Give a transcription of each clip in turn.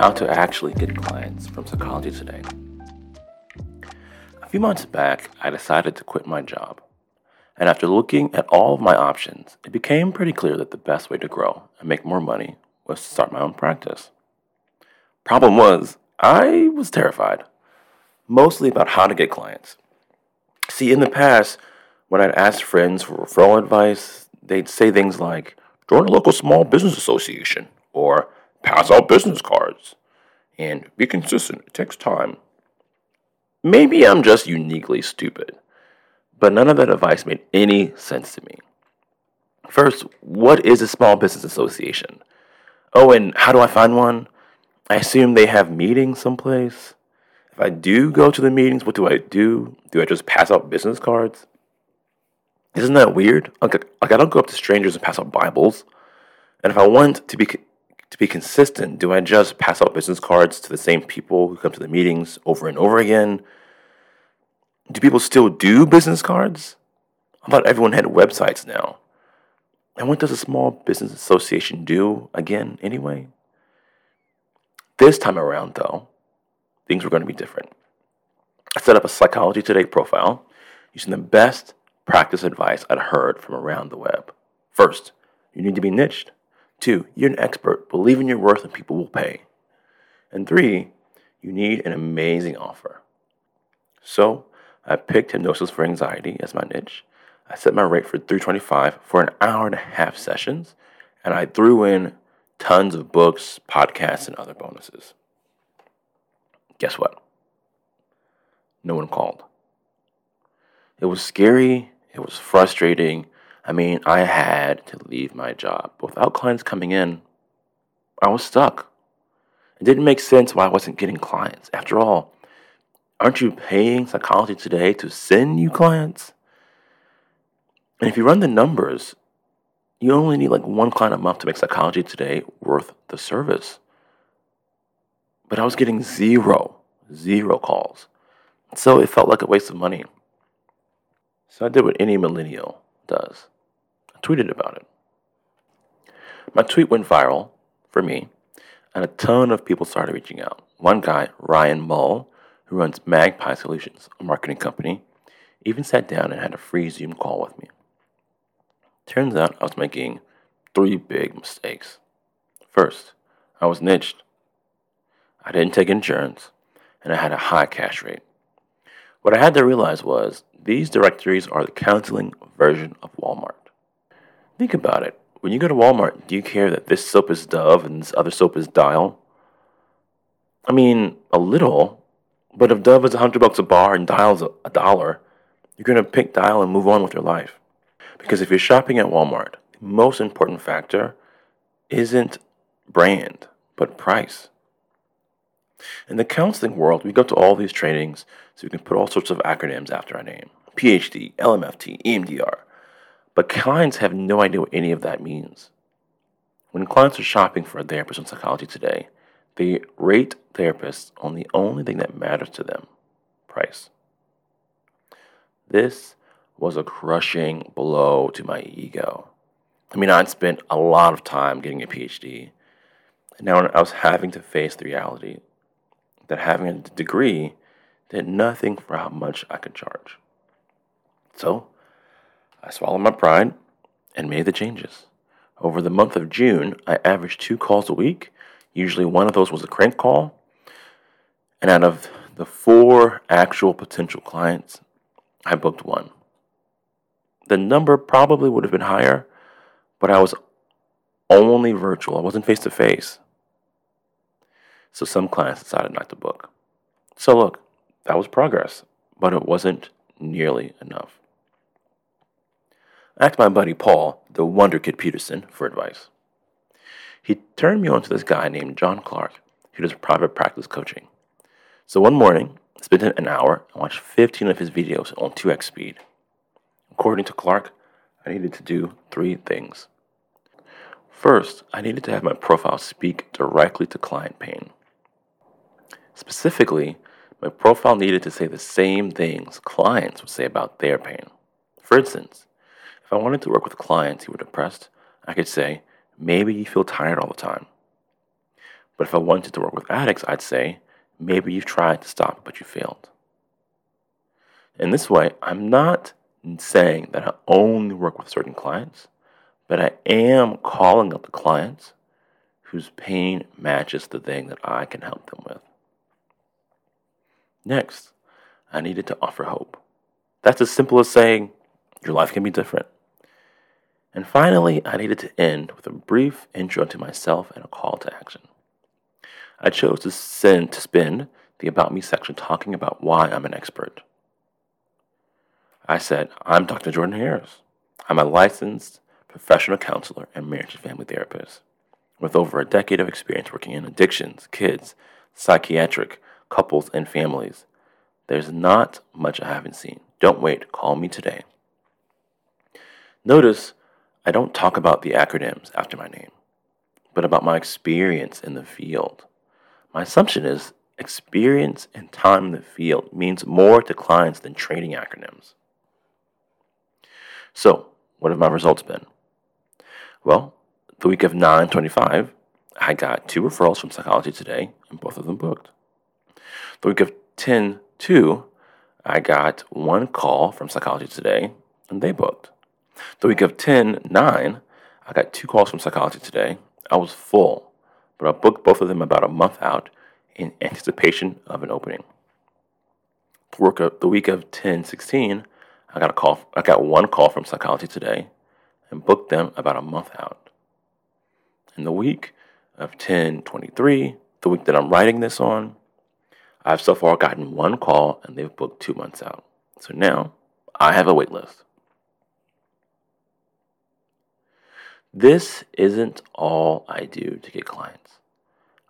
how to actually get clients from Psychology Today. A few months back, I decided to quit my job. And after looking at all of my options, it became pretty clear that the best way to grow and make more money was to start my own practice. Problem was, I was terrified, mostly about how to get clients. See, in the past, when I'd ask friends for referral advice, they'd say things like, join a local small business association, or pass out business cards, and be consistent. It takes time. Maybe I'm just uniquely stupid, but none of that advice made any sense to me. First, what is a small business association? Oh, and how do I find one? I assume they have meetings someplace. If I do go to the meetings, what do I do? Do I just pass out business cards? Isn't that weird? Like, like I don't go up to strangers and pass out Bibles. And if I want to be to be consistent, do I just pass out business cards to the same people who come to the meetings over and over again? Do people still do business cards? I thought everyone had websites now. And what does a small business association do again, anyway? This time around, though, things were going to be different. I set up a Psychology Today profile using the best practice advice I'd heard from around the web. First, you need to be niched. Two, you're an expert. Believe in your worth and people will pay. And three, you need an amazing offer. So I picked hypnosis for anxiety as my niche. I set my rate for 325 for an hour and a half sessions, and I threw in tons of books, podcasts, and other bonuses. Guess what? No one called. It was scary, it was frustrating. I mean, I had to leave my job. Without clients coming in, I was stuck. It didn't make sense why I wasn't getting clients. After all, aren't you paying psychology today to send you clients? And if you run the numbers, you only need like one client a month to make psychology today worth the service. But I was getting zero, zero calls. So it felt like a waste of money. So I did what any millennial does I tweeted about it. My tweet went viral for me, and a ton of people started reaching out. One guy, Ryan Mull, who runs Magpie Solutions, a marketing company, even sat down and had a free Zoom call with me. Turns out I was making three big mistakes. First, I was niched. I didn't take insurance, and I had a high cash rate. What I had to realize was these directories are the counseling version of Walmart. Think about it. When you go to Walmart, do you care that this soap is Dove and this other soap is Dial? I mean, a little, but if Dove is a hundred bucks a bar and Dial's a, a dollar, you're gonna pick Dial and move on with your life. Because if you're shopping at Walmart, the most important factor isn't brand, but price. In the counseling world, we go to all these trainings so we can put all sorts of acronyms after our name PhD, LMFT, EMDR. But clients have no idea what any of that means. When clients are shopping for a therapist in psychology today, they rate therapists on the only thing that matters to them price. This was a crushing blow to my ego. I mean, I'd spent a lot of time getting a PhD, and now I was having to face the reality that having a degree did nothing for how much I could charge. So I swallowed my pride and made the changes. Over the month of June, I averaged two calls a week. Usually one of those was a crank call. And out of the four actual potential clients, I booked one. The number probably would have been higher, but I was only virtual. I wasn't face to face. So some clients decided not to book. So look, that was progress, but it wasn't nearly enough. I asked my buddy Paul, the Wonder Kid Peterson, for advice. He turned me on to this guy named John Clark, who does private practice coaching. So one morning, I spent an hour and watched 15 of his videos on 2x speed. According to Clark, I needed to do three things. First, I needed to have my profile speak directly to client pain. Specifically, my profile needed to say the same things clients would say about their pain. For instance, if I wanted to work with clients who were depressed, I could say, maybe you feel tired all the time. But if I wanted to work with addicts, I'd say, maybe you've tried to stop, but you failed. In this way, I'm not saying that I only work with certain clients, but I am calling up the clients whose pain matches the thing that I can help them with. Next, I needed to offer hope. That's as simple as saying, your life can be different. And finally, I needed to end with a brief intro to myself and a call to action. I chose to send to spend the About Me section talking about why I'm an expert. I said, I'm Dr. Jordan Harris. I'm a licensed professional counselor and marriage and family therapist with over a decade of experience working in addictions, kids, psychiatric, couples, and families. There's not much I haven't seen. Don't wait, call me today. Notice I don't talk about the acronyms after my name, but about my experience in the field. My assumption is experience and time in the field means more to clients than training acronyms. So, what have my results been? Well, the week of 925, I got two referrals from Psychology Today, and both of them booked. The week of 10 2, I got one call from Psychology Today, and they booked. The week of 10 9, I got two calls from Psychology Today. I was full but I booked both of them about a month out in anticipation of an opening. The, week of 1016, I got a call. I got one call from Psychology Today, and booked them about a month out. In the week of 1023, the week that I'm writing this on, I've so far gotten one call, and they've booked two months out. So now I have a wait list. This isn't all I do to get clients.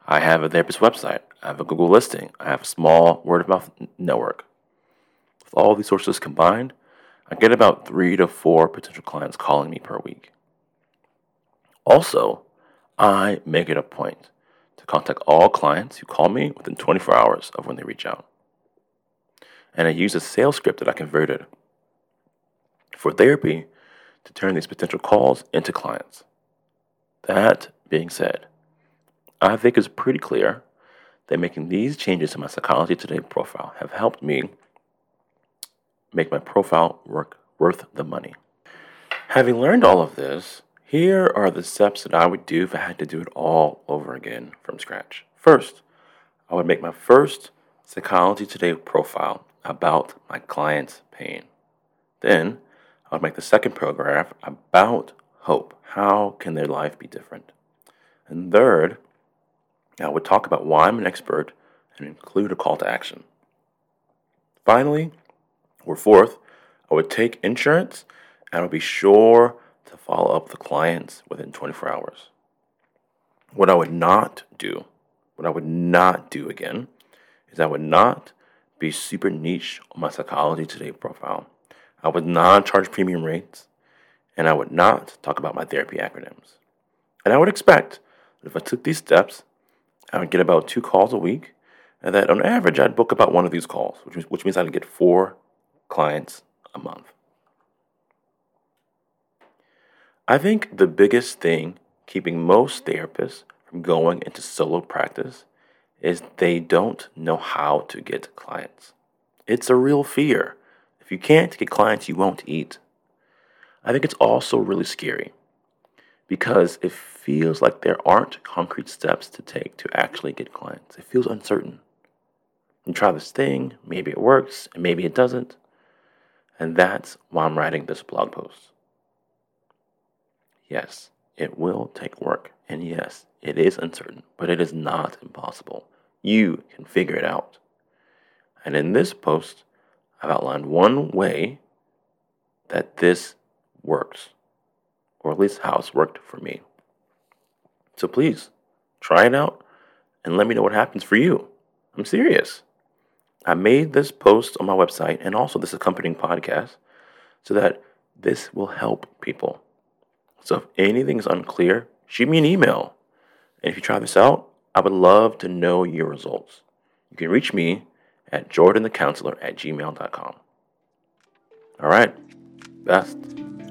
I have a therapist website, I have a Google listing, I have a small word of mouth network. With all these sources combined, I get about three to four potential clients calling me per week. Also, I make it a point to contact all clients who call me within 24 hours of when they reach out. And I use a sales script that I converted for therapy to turn these potential calls into clients. That being said, I think it's pretty clear that making these changes to my Psychology Today profile have helped me make my profile work worth the money. Having learned all of this, here are the steps that I would do if I had to do it all over again from scratch. First, I would make my first Psychology Today profile about my client's pain. Then, I would make the second paragraph about hope. How can their life be different? And third, I would talk about why I'm an expert and include a call to action. Finally, or fourth, I would take insurance and I would be sure to follow up the clients within 24 hours. What I would not do, what I would not do again, is I would not be super niche on my Psychology Today profile. I would not charge premium rates, and I would not talk about my therapy acronyms. And I would expect that if I took these steps, I would get about two calls a week, and that on average, I'd book about one of these calls, which, which means I'd get four clients a month. I think the biggest thing keeping most therapists from going into solo practice is they don't know how to get clients. It's a real fear. If you can't get clients, you won't eat. I think it's also really scary because it feels like there aren't concrete steps to take to actually get clients. It feels uncertain. You try this thing, maybe it works, and maybe it doesn't. And that's why I'm writing this blog post. Yes, it will take work. And yes, it is uncertain, but it is not impossible. You can figure it out. And in this post, I've outlined one way that this works, or at least how it's worked for me. So please try it out and let me know what happens for you. I'm serious. I made this post on my website and also this accompanying podcast so that this will help people. So if anything is unclear, shoot me an email. And if you try this out, I would love to know your results. You can reach me at jordanthecounselor at gmail.com. All right, best.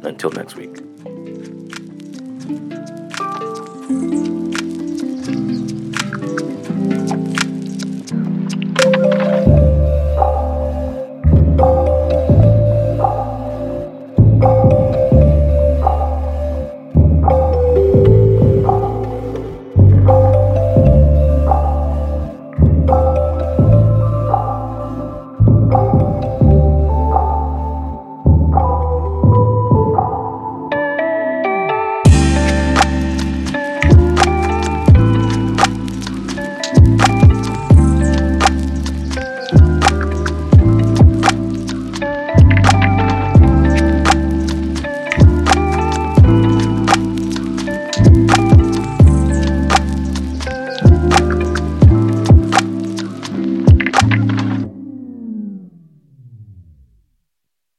Until next week.